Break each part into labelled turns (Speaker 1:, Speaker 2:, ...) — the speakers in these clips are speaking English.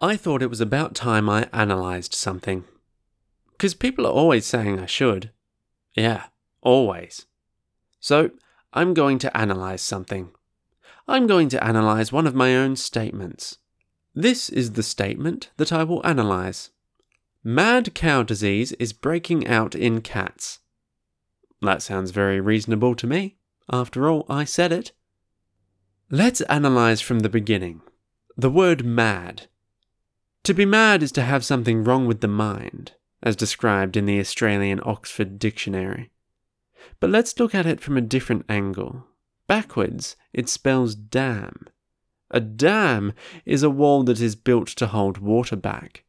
Speaker 1: I thought it was about time I analysed something. Because people are always saying I should. Yeah, always. So, I'm going to analyse something. I'm going to analyse one of my own statements. This is the statement that I will analyse. Mad cow disease is breaking out in cats. That sounds very reasonable to me. After all, I said it. Let's analyse from the beginning. The word mad. To be mad is to have something wrong with the mind, as described in the Australian Oxford Dictionary. But let's look at it from a different angle. Backwards, it spells dam. A dam is a wall that is built to hold water back.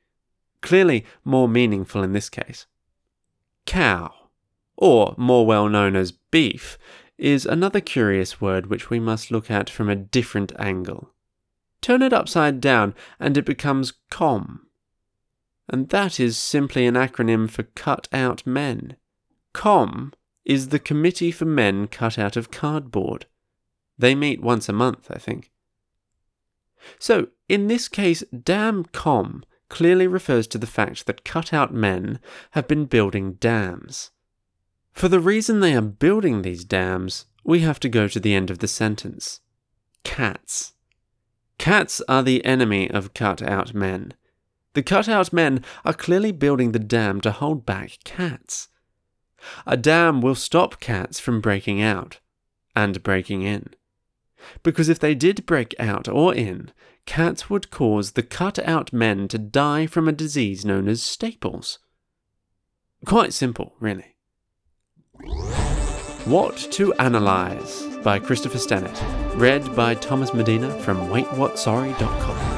Speaker 1: Clearly more meaningful in this case. Cow, or more well known as beef, is another curious word which we must look at from a different angle. Turn it upside down and it becomes COM. And that is simply an acronym for Cut Out Men. COM is the Committee for Men Cut Out of Cardboard. They meet once a month, I think. So, in this case, Dam Com clearly refers to the fact that cut out men have been building dams. For the reason they are building these dams, we have to go to the end of the sentence. Cats. Cats are the enemy of cut out men. The cut out men are clearly building the dam to hold back cats. A dam will stop cats from breaking out and breaking in. Because if they did break out or in, cats would cause the cut out men to die from a disease known as staples. Quite simple, really. What to Analyze by Christopher Stennett. Read by Thomas Medina from waitwhatsorry.com.